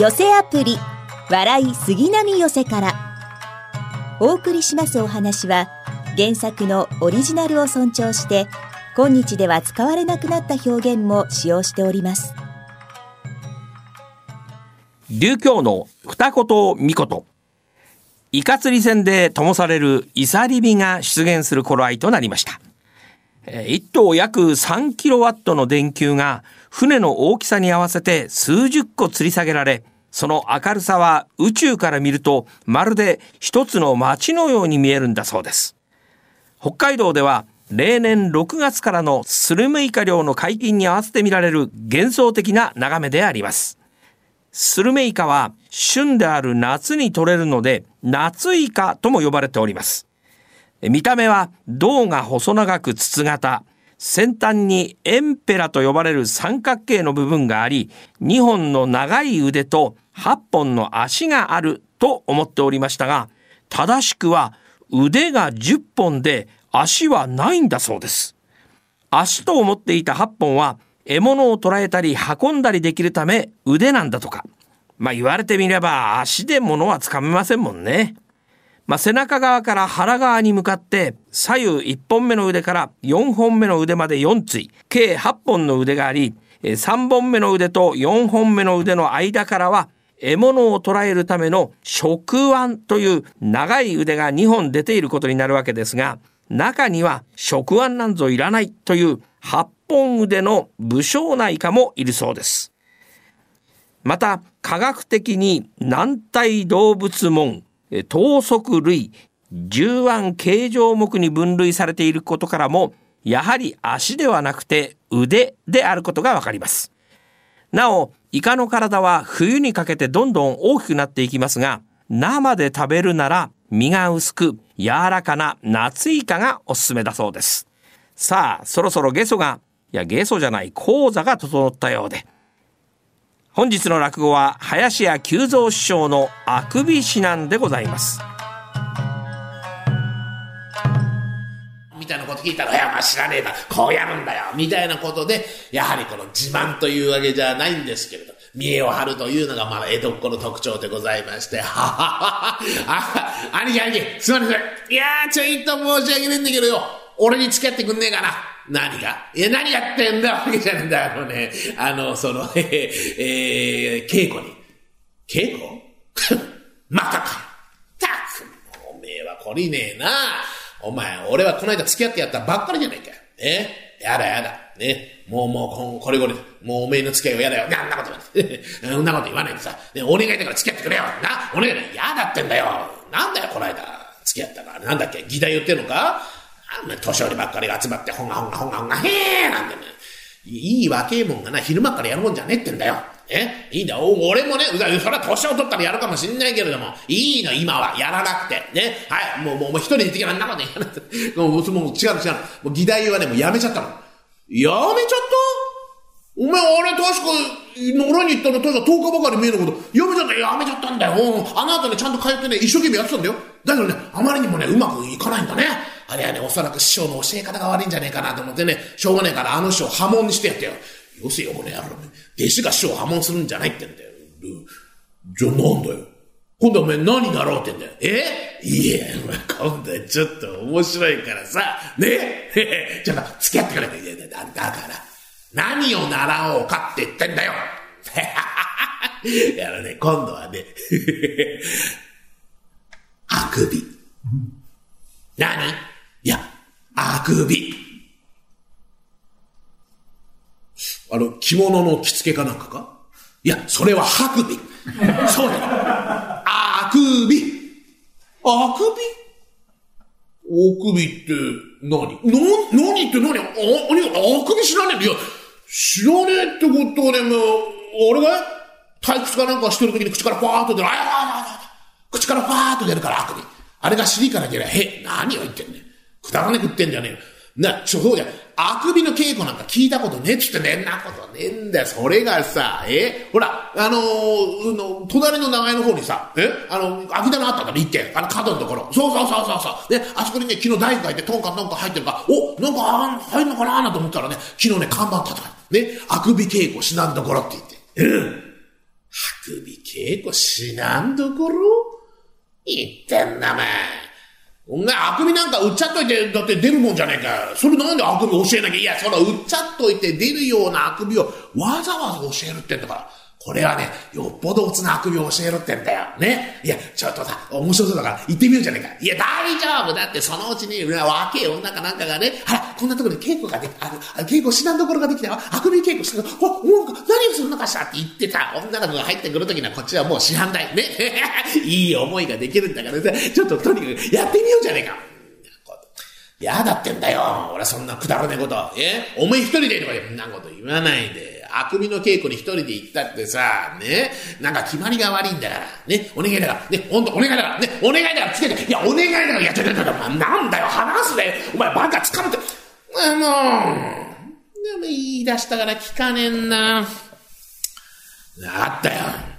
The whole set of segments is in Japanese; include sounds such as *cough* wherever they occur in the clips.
寄せアプリ笑い杉並寄せから。お送りしますお話は原作のオリジナルを尊重して今日では使われなくなった表現も使用しております。琉教の二言三言イカ釣り船で灯されるイサリビが出現する頃合いとなりました。一頭約3キロワットの電球が船の大きさに合わせて数十個吊り下げられその明るさは宇宙から見るとまるで一つの街のように見えるんだそうです。北海道では例年6月からのスルメイカ漁の解禁に合わせて見られる幻想的な眺めであります。スルメイカは旬である夏に取れるので夏イカとも呼ばれております。見た目は胴が細長く筒型先端にエンペラと呼ばれる三角形の部分があり2本の長い腕と8本の足があると思っておりましたが正しくは腕が10本で足はないんだそうです。足と思っていた8本は獲物を捕らえたり運んだりできるため腕なんだとか。まあ言われてみれば足で物はつかめませんもんね。まあ、背中側から腹側に向かって左右1本目の腕から4本目の腕まで4対計8本の腕があり3本目の腕と4本目の腕の間からは獲物を捕らえるための触腕という長い腕が2本出ていることになるわけですが中には触腕なんぞいらないという8本腕の武将内科もいるそうです。また科学的に軟体動物門等足類重腕形状目に分類されていることからもやはり足ではなくて腕であることがわかります。なおイカの体は冬にかけてどんどん大きくなっていきますが生で食べるなら身が薄く柔らかな夏イカがおすすめだそうです。さあそろそろゲソがいやゲソじゃない講座が整ったようで。本日の落語は林家久蔵師匠のあくび指南でございますみたいなこと聞いたら、いや、まあ知らねえな、こうやるんだよ、みたいなことで、やはりこの自慢というわけじゃないんですけれど、見栄を張るというのが、まあ、江戸っ子の特徴でございまして、はははは、兄貴兄貴、すません。いやー、ちょいと申し訳ねえんだけどよ、俺に付き合ってくんねえかな。何が？いや、何やってんだ？わけじゃねえんだ。あのね、あの、その、*laughs* えー、えー、稽古に。稽古？*laughs* またか。たく、おめえは懲りねえな。お前、俺はこの間付き合ってやったばっかりじゃないか。え？やだやだ。ね？もうもう、これこれ。もうおめえの付き合いは嫌だよ。あんなこと言わない。*laughs* そんなこと言わないでさ。ね、お願いだから付き合ってくれよ。な、お願いだ。嫌だってんだよ。なんだよ、この間。付き合ったから。なんだっけ？議題言ってんのか？あんな年寄りばっかりが集まって、ほんがほんがほんがほんが、へーなんてね。いい若えもんがな、昼間からやるもんじゃねえってんだよ。え？いいんだよ。俺もね、それは年を取ったらやるかもしんないけれども、いいの、今は。やらなくて。ね？はい。もう、もう、もう一人で行ってきな、んなことやらなくて。もう、もう違う違う。もう、議題はね、もうやめちゃったの。やめちゃった？お前、あれ確か、野良に行ったら確か10日ばかり見えること、やめちゃった、やめちゃったんだよ。あの後ね、ちゃんと通ってね、一生懸命やってたんだよ。だけどね、あまりにもね、うまくいかないんだね。あれはね、おそらく師匠の教え方が悪いんじゃねえかなと思ってね、しょうがねえからあの師匠破門にしてやってよ。よせよ、この野郎。弟子が師匠破門するんじゃないってんだよ。じゃあなんだよ。今度はお前何だろうってんだよ。え？いえ、今度はちょっと面白いからさ、ね？え、ちょっと付き合ってくれ。いやだだから、何を習おうかって言ってんだよ。*laughs* やらね、今度はね、*laughs* あくび。何？いや、あくび。あの、着物の着付けかなんかか？いや、それはハクビ。*laughs* そうだよ。あくび。あくび？あくびって何、な、何って何？あ、あくび知らねえいや、知らねえってことはね、もう、俺が退屈かなんかしてる時に口からファーっと出る。あやあ口からファーっと出るからあくび。あれが尻から出りゃ、へ、何を言ってんね。くだらねくってんじゃねえよ。な、ちょ、そうじゃ、あくびの稽古なんか聞いたことねえっつってねんなことねえんだよ。それがさ、え？ほら、あのー、の、隣の長屋の方にさ、え？あの、空き棚あったんだろ、一軒。あの角のところ。そうそうそうそうそう。で、あそこにね、昨日大会でトンカントンカ入ってるから、お、なんか入んのかなーなんて思ったらね、昨日ね、看板立たね、あくび稽古しなんどころって言って。うん。あくび稽古しなんどころ？言ってんだ、お前。お前、あくびなんか売っちゃっといて、だって出るもんじゃねえか。それなんであくび教えなきゃいや、その売っちゃっといて出るようなあくびをわざわざ教えるってんだから。これはね、よっぽどおつなあくびを教えろってんだよ。ね。いや、ちょっとさ、面白そうだから行ってみようじゃねえか。いや、大丈夫だって、そのうちに、若え女かなんかがね、あら、こんなところで稽古ができ、あの、稽古しなんどころができたよ。あくび稽古したほら、もう、何をするのかしらって言ってた女の子が入ってくるときには、こっちはもう市販代。ね。*laughs* いい思いができるんだからさ、ちょっととにかくやってみようじゃねえか。やだってんだよ。俺そんなくだらねえこと。え？お前一人でとかで、そんなこと言わないで。あくびの稽古に一人で行ったってさ、ね、なんか決まりが悪いんだから、ね、お願いだから、ね、ほんとお願いだから、ね、お願いだからつけて、いや、お願いだから、いや、ちょちょちょ、なんだよ、話すで、お前バカ掴むって、あのでも言い出したから聞かねえんな。あったよ。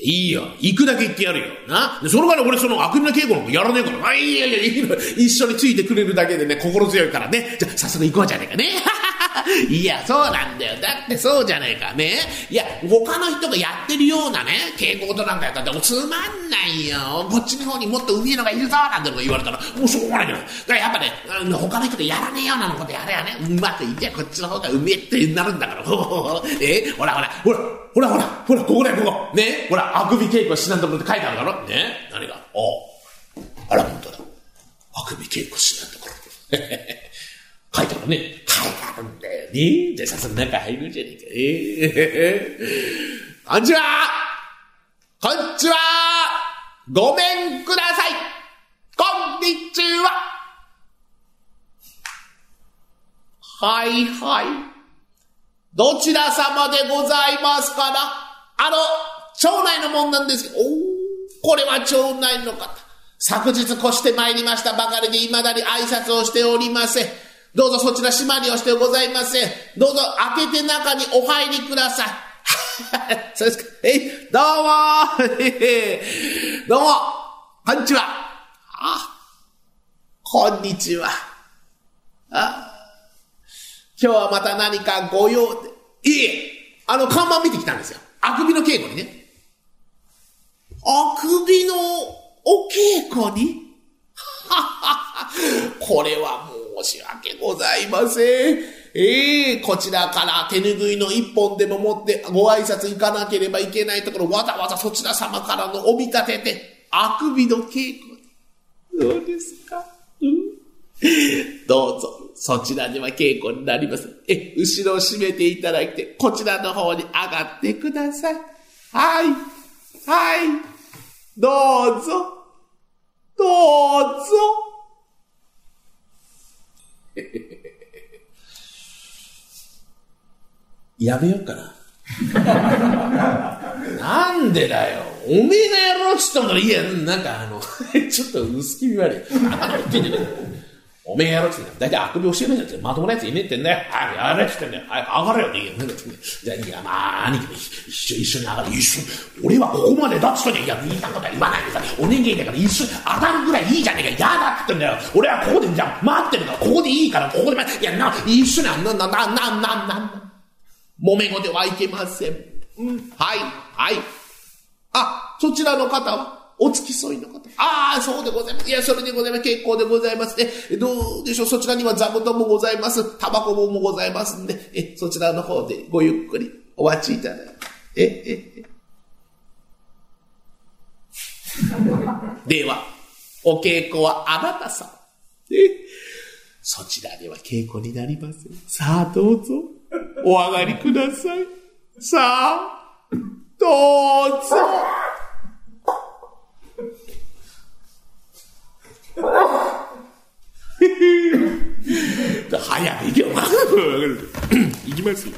いいよ。行くだけ行ってやるよ。な。そのから俺そのあくびの稽古のもやらねえから。あ、いやいやいや、一緒についてくれるだけでね、心強いからね。じゃ早速行こうじゃねえかね。*laughs* いや、そうなんだよ。だってそうじゃねえか。ね。いや、他の人がやってるようなね、稽古事なんかやったってもつまんないよ。こっちの方にもっと上のがいるぞなんて言われたら、もうしょうがないじゃない。だからやっぱね、他の人でやらねえようなことやれやね、うまくいけこっちの方がうめえってなるんだから。*laughs* え？ほらほら、ほら、ほらほら、ほら、ここだよ、ここ。ね？ほら、あくび稽古しなんところって書いてあるだろ。ね？何が？おあら、本当だ。あくび稽古しなんところ。*laughs* 書いてあるね。書いてあるんだよね。で、さすが中入るじゃねえか。*laughs* えー、こんにちはこんにちはごめんくださいこんにちははいはい。どちら様でございますかな？あの、町内のもんなんですけど、おこれは町内の方。昨日越して参りましたばかりで未だに挨拶をしておりません。どうぞそちら締まりをしてございません。どうぞ開けて中にお入りください。*laughs* そうですか。え、どうも *laughs* どうもこんにちはあ、こんにちは。あ、今日はまた何かご用で。いえ、あの、看板見てきたんですよ。あくびの稽古にね。あくびのお稽古に？*laughs* これはもう申し訳ございません。ええー、こちらから手拭いの一本でも持ってご挨拶行かなければいけないところ、わざわざそちら様からのお見立てて、あくびの稽古どうですか、うん、*laughs* どうぞ、そちらには稽古になります。え、後ろを締めていただいて、こちらの方に上がってください。はい、はい、どうぞ、どうぞ。*laughs* やめようかな。*laughs* なんでだよ。おめえがやろうっつったんだら、いや、なんかあの、*laughs* ちょっと薄気味悪い。おめえやろうっつってだいたいあくび教えないんだって、まともなやついねえってんだよ。はい、やれっつってんだよ。はい、上がれよって言うよ。じゃあ、いや、まあ、兄貴も一緒一緒に上がる。一緒に。俺はここまでだっつったんだいや、見たことは言わないでさ、お人間だから一緒に上がるぐらいいいじゃねえか。やだって言ってんだよ。俺はここで、じゃ待ってるから、ここでいいから、ここで待って、いや、な、一緒に、な、な、な、な、な、な、揉め事はいけません。うん、はい、はい。あ、そちらの方は？お付き添いの方。ああ、そうでございます。いや、それでございます。結構でございますね。どうでしょう、そちらには座布団もございます。タバコもございますんで、え、そちらの方でごゆっくりお待ちいただいて。え、え、え。では、お稽古はあなたさん。え、そちらでは稽古になりません。さあ、どうぞ、お上がりください。さあ、どうぞ。早く行けよ。行きますよ。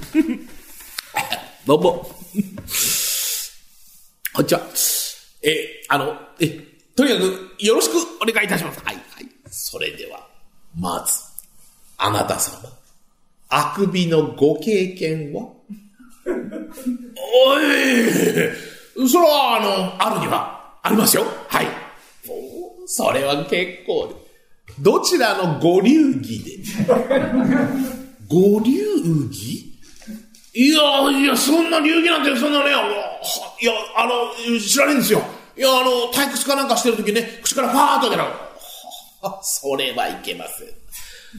どうも。こんにちは。え、あの、え、とにかくよろしくお願いいたします。はい、はい。それでは、まず、あなた様、あくびのご経験は？おい、それは、あの、あるにはありますよ。はい。それは結構で。どちらのご流儀で？*laughs* ご流儀？いやいや、そんな流儀なんて、そんなね、いや、あの、知らねえんですよ。いや、あの、退屈かなんかしてるときね、口からファーッと出る。*laughs* それはいけません。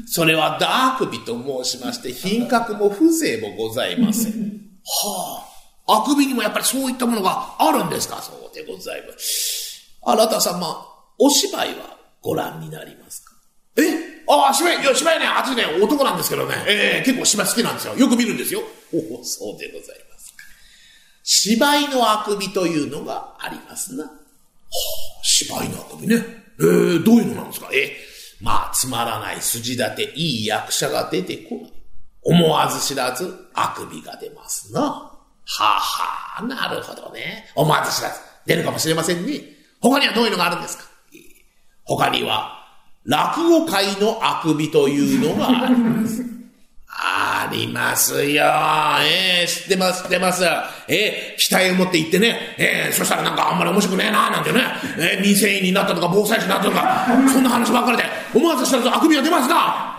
それはダークビと申しまして、品格も風情もございません。*laughs* はあ、あくびにもやっぱりそういったものがあるんですか？そうでございます。あなた様、お芝居はご覧になりますか？え？ああ、芝居、いや、芝居ね、あつね、男なんですけどね、ええー、結構芝居好きなんですよ。よく見るんですよ。おお、そうでございますか。芝居のあくびというのがありますな。はあ、芝居のあくびね。ええー、どういうのなんですか？ええー、まあ、つまらない筋立て、いい役者が出てこない。思わず知らず、あくびが出ますな。はあ、はあ、なるほどね。思わず知らず、出るかもしれませんね。他にはどういうのがあるんですか？他には、落語界のあくびというのがあります。ありますよ。ええー、知ってます、知ってます。ええー、期待を持って行ってね、ええー、そしたらなんかあんまり面白くねえななんてね、ええ民生委員になったとか防災士になったとか、そんな話ばっかりで、思わずしたらあくびが出ますな。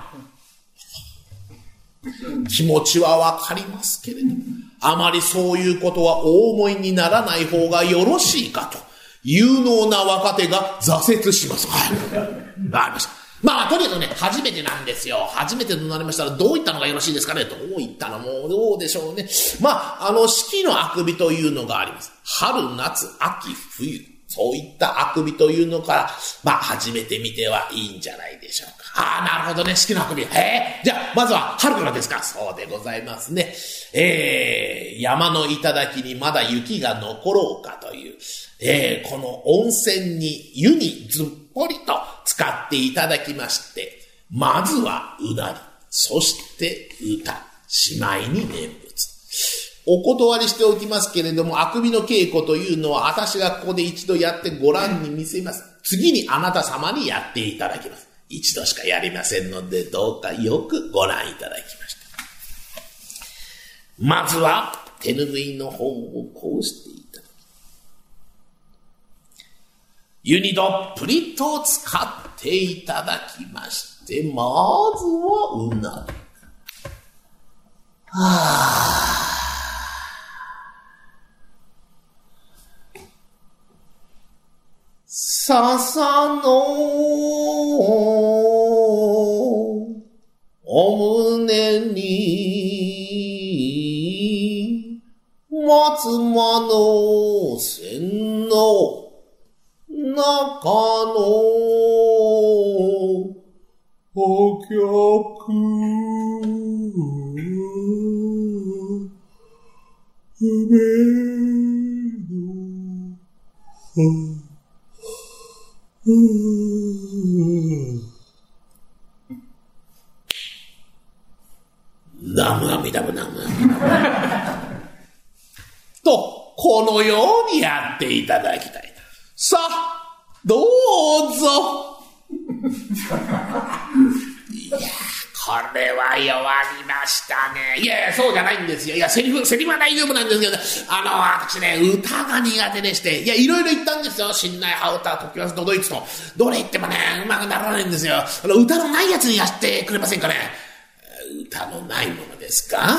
気持ちはわかりますけれども、あまりそういうことは大思いにならない方がよろしいかと。有能な若手が挫折します。はい。わかりました。まあ、とにかくね、初めてなんですよ。初めてとなりましたら、どういったのがよろしいですかね？どういったのも、どうでしょうね。まあ、あの、四季のあくびというのがあります。春、夏、秋、冬。そういったあくびというのから、まあ、始めてみてはいいんじゃないでしょうか。ああ、なるほどね。四季のあくび。へえ。じゃあ、まずは春からですか？そうでございますね。えー、山の頂にまだ雪が残ろうかという。えー、この温泉に湯にずっぽりと使っていただきまして、まずはうなり、そして歌、しまいに念仏。お断りしておきますけれども、あくびの稽古というのは、私がここで一度やってご覧に見せます。次にあなた様にやっていただきます。一度しかやりませんので、どうかよくご覧いただきました。まずは、手ぬぐいの方をこうしていただき湯にどっぷりと使っていただきまして、まずはうなぎ。はあ。笹の松大丈夫なんですけど、あの、私ね、歌が苦手でして、いや、いろいろ言ったんですよ。新内ハウター、時はドドイツと。どれ言ってもね、うまくならないんですよ。あの、歌のないやつにやってくれませんかね。歌のないものですか？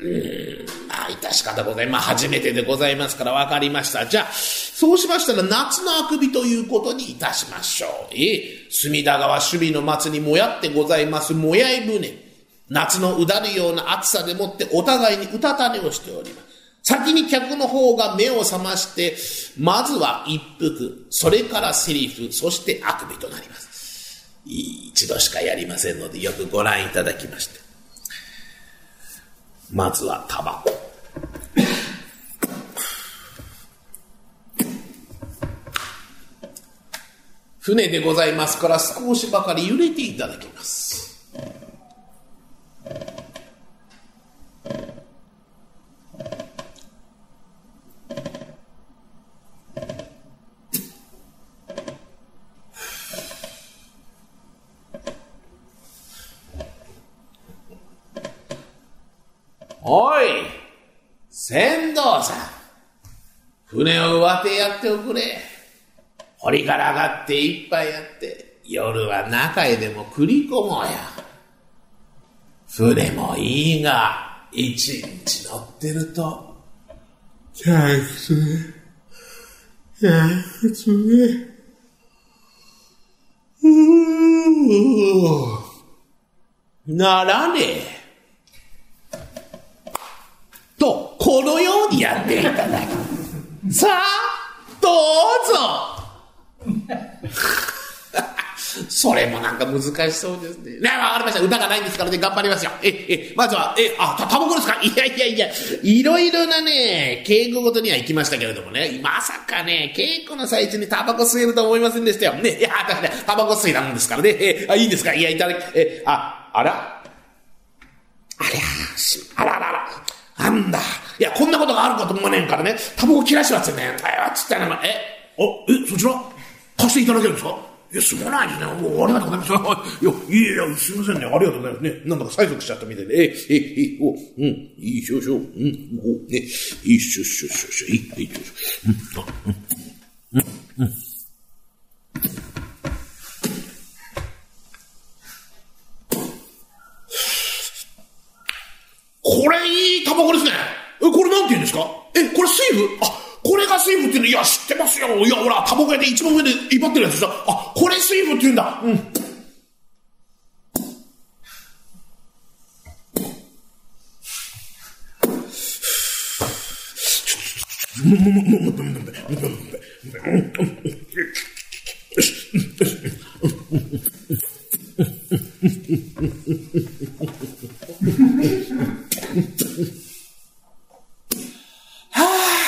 うん、まあ、致し方ございまあ、初めてでございますから分かりました。じゃあ、そうしましたら夏のあくびということにいたしましょう。ええ、隅田川守備の松にもやってございますもやい船。夏のうだるような暑さでもってお互いにうたた寝をしております。先に客の方が目を覚まして、まずは一服、それからセリフ、そしてあくびとなります。一度しかやりませんので、よくご覧いただきまして。まずはタバコ。船でございますから少しばかり揺れていただきます。おい船頭さん。船を上手やっておくれ。堀から上がって一杯やって夜は中へでも繰り込もうや。船もいいが一日乗ってると退屈ね。退屈ね。うーん。ならねえ。と、このようにやっていただき。さあ、どうぞそれもなんか難しそうですね。ね、わかりました。歌がないんですからね、頑張りますよ。え、え、まずは、え、あ、た、タバコですか？いやいやいや、いろいろなね、稽古ごとには行きましたけれどもね、まさかね、稽古の最中にタバコ吸えると思いませんでしたよ。ね、いや、私ね、タバコ吸いなんですからね、え、あ、いいんですか？いや、いただき、え、あ、あら？ありゃ、し、あららら。なんだ？いや、こんなことがあるかと思わねえからね、タバコ切らしますよね。あつったら、え、お、え、そちら貸していただけるんですか？いや、すまないですね。おありがとうございます。*laughs* いや、いやいや、すいませんね。ありがとうございますね。なんだか催促しちゃったみたいで。え、え、え、お、うん、いいしょしょ。うん、お、ね、いいしょしょしょしょ。いい、いいしょしょ。うん、あ、うん、うん、うん。これいいタバコですね。え、これなんて言うんですか？え、これ水分？あ、これが水分っていうのいや、知ってますよ。いや、ほら、タバコ屋で一番上で威張ってるやつでしょ。あ、これ水分って言うんだ。うん。*sighs*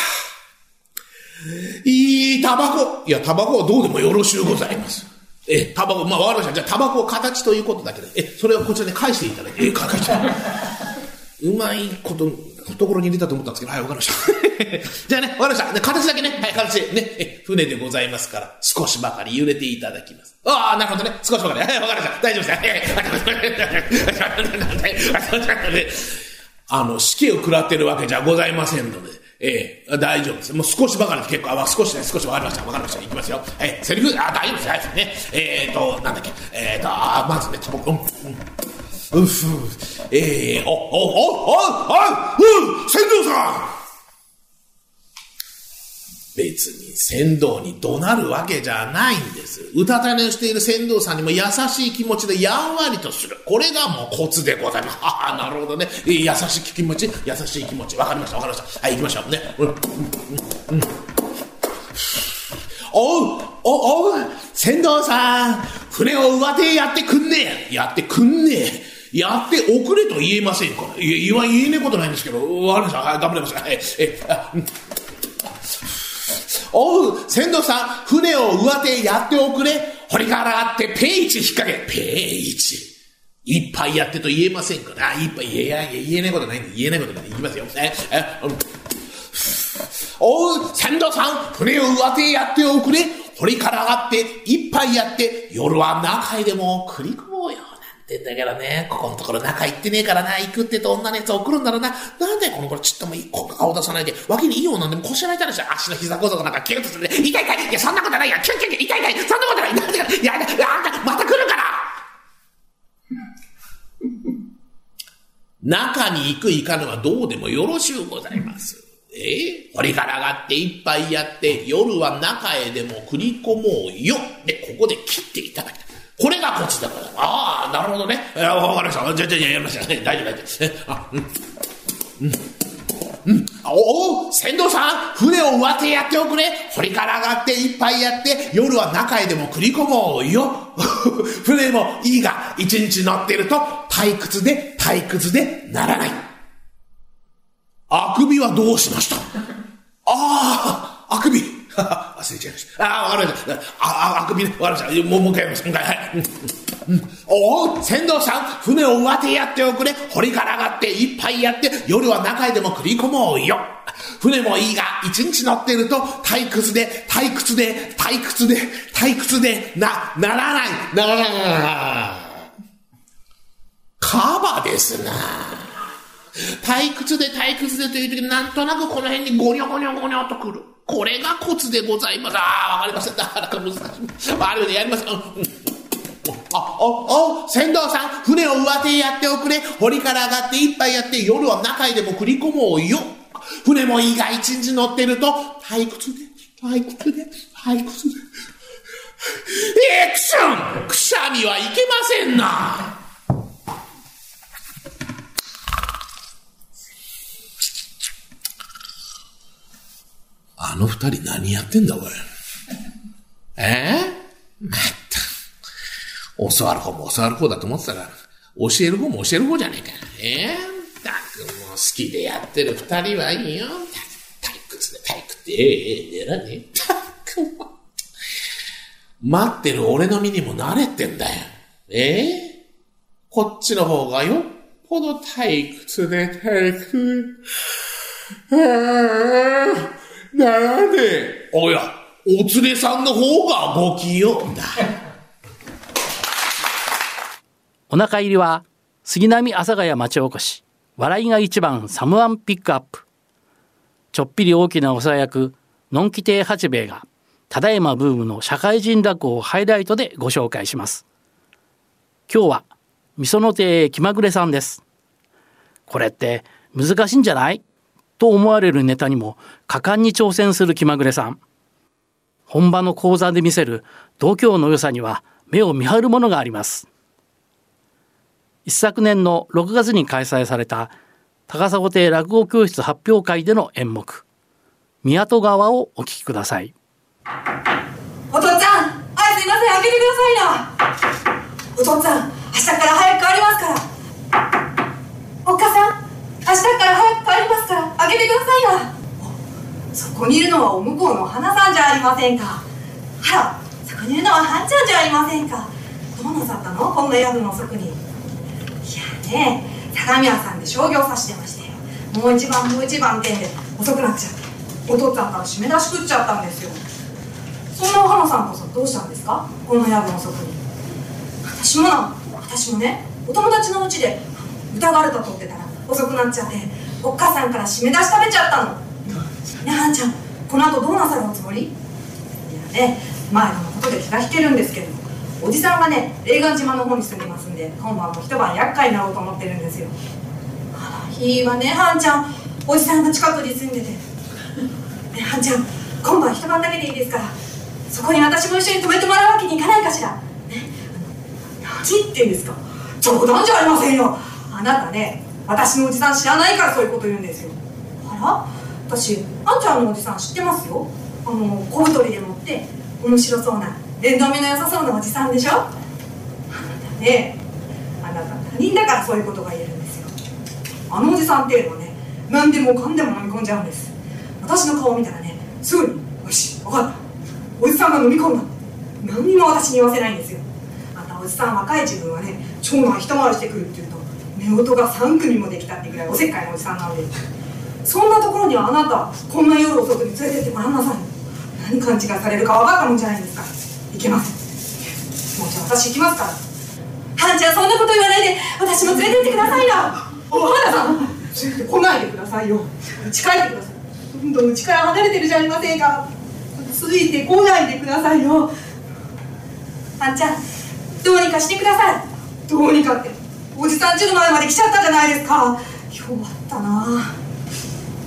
いいタバコ。いや、タバコはどうでもよろしゅうございます。え、タバコ、まあ、わかりました。じゃあ、タバコを形ということだけで、え、それをこちらに返していただいて、え、返して。うまいこと、懐に入れたと思ったんですけど、はい、わかりました。*laughs* じゃあね、わかりました。形だけね、はい、形でね、え、船でございますから、少しばかり揺れていただきます。ああ、なるほどね。少しばかり。はい、わかりました。大丈夫です。*laughs* あの、死刑を食らってるわけじゃございませんので、ええ大丈夫です。もう少しばかり結構、あ、少しね、少しわかりました。わかりました。いきますよ。えセリフ、あ、大丈夫です。大丈夫ですね。えっ、ー、と、なんだっけ。えっ、ー、と、あ、まずね、うん、うん、うふ、えー、お、お、お、お、お、うん、船長さん別に船頭に怒鳴るわけじゃないんです。うたた寝をしている船頭さんにも優しい気持ちでやんわりとする。これがもうコツでございます。*laughs* ああ、なるほどね。優しい気持ち、優しい気持ち。わかりました、わかりました。はい、行きましょうね。うん、うん、う。おう、お、おう、船頭さん、船を上手やってくんねえ。やってくんねえ。やっておくれと言えませんか？言わ、言えねえことないんですけど、わかりました。はい、頑張ります。はい、え、あ、うんおう、船頭さん、船を上手やっておくれ。堀からあって、ペイチ引っ掛け。ペイチ。いっぱいやってと言えませんから。あ、いっぱい言え、や、言えないことないんで、言えないことないんで、いきますよ。え、え、おう、船頭さん、船を上手やっておくれ。堀から上がって、一杯やって、夜は中へでも繰り込もうよ。ってんだけどね、ここのところ中行ってねえからな、行くってと女のやつ送るんだろうな。なんでこの頃ちっともいい、こんな顔出さないで、脇にいいよなんでも腰洗いたらし足の膝小僧なんかキュッとするで、痛い痛い、いや、そんなことないや、キュッキュッキュッ、痛い痛い、そんなことない、なんでか、いや、あんた、また来るから。中に行く行かぬはどうでもよろしゅうございます。え？ー、堀から上がって一杯やって、夜は中へでも繰り込もうよ。で、ここで切っていただきたい。これがこっちだから。ああ、なるほどね。えー、わかりました。じゃじゃじゃやりました。大丈夫、大丈夫。あ、うん。うん。うん。おお船頭さん、船を上手やっておくれ。堀から上がって一杯やって、夜は中へでも繰り込もうよ。*laughs* 船もいいが、一日乗ってると退屈で退屈でならない。あくびはどうしました？*laughs* ああ、あくび。忘れちゃいました。ああ、わかりました。ああ、あくびね。わかりました。もう、もう一回やります。もう一回。はい。うん、おお、船頭さん、船を上手やっておくれ。堀から上がって一杯やって、夜は中へでも繰り込もうよ。船もいいが、一日乗ってると、退屈で、退屈で、退屈で、退屈で、な、ならない、ならない。カバですな。退屈で退屈でという時になんとなくこの辺にゴニョゴニョゴニョとくる。これがコツでございます。ああ、わかりません。なかなか難しい。わかりません。やります。あ、お、お、船頭さん、船を上手やっておくれ。堀から上がって一杯やって、夜は中へでも繰り込もうよ。船もいいが一日乗ってると、退屈で、退屈で、退屈で。えくしゃんくしゃみはいけませんな。あの二人何やってんだ、おい。え？ー、まった。教わる方も教わる方だと思ってたから、教える方も教える方じゃねえか。え？ー、だってもう好きでやってる二人はいいよ。退屈で退屈で、ええええ、寝らねえ。たくも待ってる俺の身にも慣れてんだよ。ええこっちの方がよっぽど退屈で退屈。ああならねえ。おや、お連れさんの方がご器用。だ。*laughs* お腹入りは杉並阿佐ヶ谷町おこし。笑いが一番サムワンピックアップ。ちょっぴり大きなおさ役のんき亭八兵衛がただいまブームの社会人落語をハイライトでご紹介します。今日はみその亭気まぐれさんです。これって難しいんじゃない？と思われるネタにも果敢に挑戦する気まぐれさん。本場の講座で見せる度胸の良さには目を見張るものがあります。一昨年の6月に開催された高砂亭落語教室発表会での演目宮戸川をお聞きください。お父っつぁんはいすいません開けてくださいな。お父っつぁん明日から早く帰りますから。おっかさんますから開けてくださいなそこにいるのはお向こうの花さんじゃありませんか。あらそこにいるのははんちゃんじゃありませんか。どうなさったの？こんな宿の遅くに。いやね相模屋さんで商業さしてまして。もう一番もう一番ってんで遅くなっちゃってお父っつぁんから締め出し食っちゃったんですよ。そんなお花さんこそどうしたんですか？この宿の遅くに。私もな私もねお友達のうちで歌がれたとってたら遅くなっちゃって。おっ母さんから締め出し食べちゃったの。ねはんちゃんこの後どうなさるおつもり？いやね前のことで気が引けるんですけどおじさんがね霊岩島の方に住んでますんで今晩も一晩厄介になろうと思ってるんですよ。あらいいわねはんちゃんおじさんが近くに住んでて。ねはんちゃん今晩一晩だけでいいですからそこに私も一緒に泊めてもらうわけにいかないかしら。ね何言ってんですか。冗談じゃありませんよ。あなたね私のおじさん知らないからそういうこと言うんですよ。あら？私あんちゃんのおじさん知ってますよ。あの小太りでもって面白そうな面倒見の良さそうなおじさんでしょ？あなたね。あなた他人だからそういうことが言えるんですよ。あのおじさんっていうのはね何でもかんでも飲み込んじゃうんです。私の顔見たらねすぐに「よし分かった。おじさんが飲み込んだ」何にも私に言わせないんですよ。またおじさん若い自分はね長男一回りしてくるっていうと寝言が3組もできたってぐらいおせっかいなおじさんなのでそんなところにはあなたこんな夜遅くに連れてってごらんなさい何勘違いされるか分かったもんじゃないんですかいけませんもうじゃあ私行きますからはんちゃんそんなこと言わないで私も連れてってくださいよお花さん連れてこないでくださいよ家帰ってくださいどんどん家から離れてるじゃありませんかついてこないでくださいよはんちゃんどうにかしてください。どうにかって。おじさん家の前まで来ちゃったじゃないですか。弱ったな。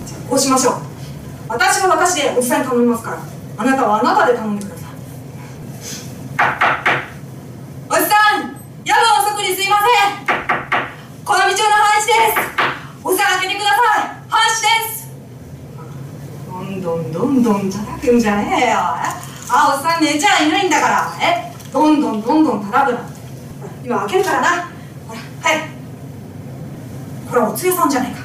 じゃあこうしましょう。私は私でおじさんに頼みますから。あなたはあなたで頼んでください。おじさん夜分遅くにすいません。この道の半紙です。おじさん開けてください。半紙です。どんどんどんどん叩くんじゃねえよ。えあおっさん寝ちゃいないんだから。えどんどんどんどん叩くな。今開けるからな。これはおつゆさんじゃないか。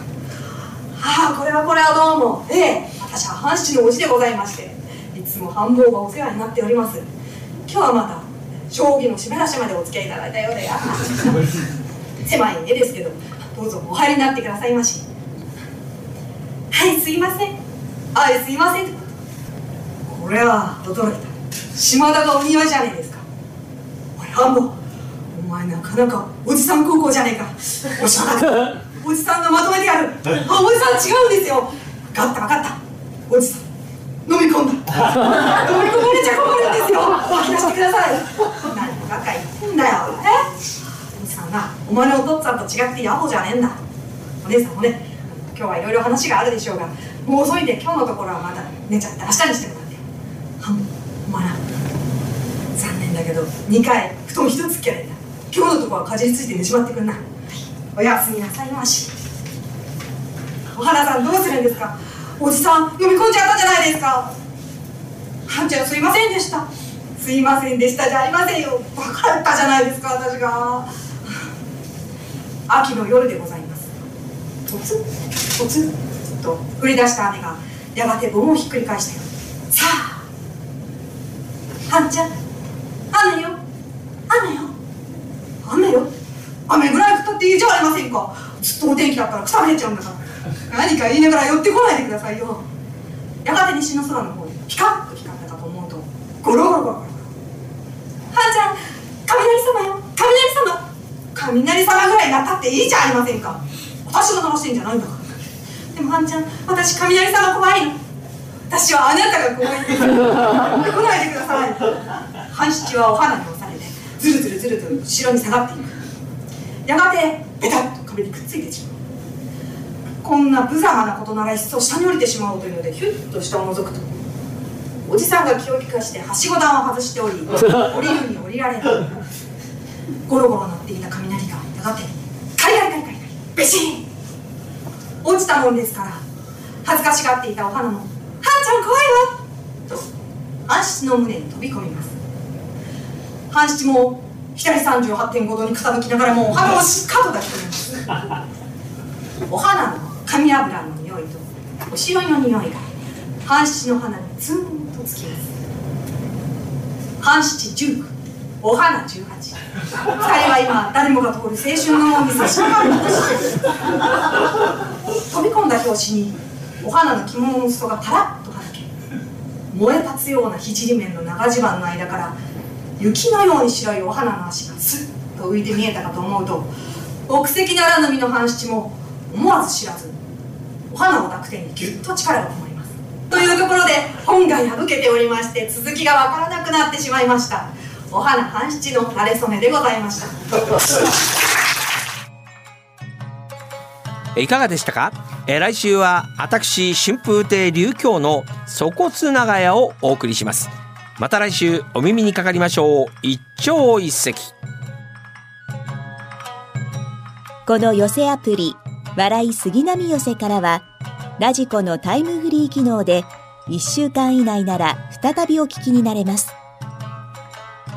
ああこれはこれはどうも。ええ。私は半七のおじでございまして。いつも繁忙がお世話になっております。今日はまた将棋の締め出しまでお付き合いいただいたようで。*laughs* 狭い家ですけどどうぞお入りになってくださいまし。はいすいません。はいすいません。これは驚いた。島田がお似合いじゃねえですか。おい繁忙お前なかなかおじさん高校じゃねえか。おしゃがおじさんがまとめてやる。あおじさん違うんですよ。分かった分かった。おじさん飲み込んだ。飲み込まれちゃ困るんですよ。吐き出してください。何ばっか言ってんだよ。え？おじさんなお前のお父っつぁんと違って野暮じゃねえんだ。お姉さんもね今日はいろいろ話があるでしょうがもう遅いんで今日のところはまだ寝ちゃって明日にしてもらって。はんまな。残念だけど2回布団一つっきゃないんだ。今日のところはかじりついて寝ちまってくんなおやすみなさいまし。お花さんどうするんですか？おじさん読み込んじゃったじゃないですか？はんちゃんすいませんでした。すいませんでしたじゃありませんよ。バカだったじゃないですか私が。秋の夜でございます。とつとつと降り出した雨がやがて盆をひっくり返したよさあはんちゃん雨よ雨よ雨よ雨ぐらい降ったっていいじゃありませんかずっとお天気だったらくたびれちゃうんだから。何か言いながら寄ってこないでくださいよ。やがて西の空の方にピカッと光ったかと思うとゴロゴロゴロゴロ。はんちゃん雷様よ。雷様。雷様ぐらいなったっていいじゃありませんか。私が鳴らしてんじゃないんだから。でもはんちゃん私雷様怖いの。私はあなたが怖いんです。来ないでください。半七はお花に押されてずるずるずると後ろに下がっていく。やがてベタッと。壁にくっついてしまう。こんな無様なことならいっそ下に降りてしまおうというのでヒュッと下を覗くとおじさんが気を利かしてはしご段を外しており *laughs* 降りるに降りられないゴロゴロ鳴っていた雷がやがてカリカリカリカリベシン落ちたもんですから恥ずかしがっていたお花も「はんちゃん怖いわ!」と半七の胸に飛び込みます。半七も左38.5度に傾きながらもうお花をしっかと抱き留めますお花の髪油の匂いとおしろいの匂いが半七の花にツンとつきます半七19お花18二人は今誰もが通る青春の門に差し掛かる飛び込んだ拍子にお花の着物の裾がパラッとはじけ燃え立つような聖面の長襦袢の間から雪のように白いお花の足がスッと浮いて見えたかと思うと奥席ならぬ身の半七も思わず知らずお花を抱く手にぎゅっと力がこもります。というところで本が破けておりまして続きがわからなくなってしまいました。お花半七の慣れ初めでございました。*laughs* いかがでしたか？えー来週は私春風亭流京の粗骨長屋をお送りします。また来週お耳にかかりましょう。一朝一夕。この寄せアプリ笑い杉並寄せからはラジコのタイムフリー機能で1週間以内なら再びお聞きになれます。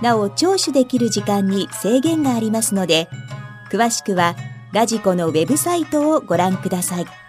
なお聴取できる時間に制限がありますので詳しくはラジコのウェブサイトをご覧ください。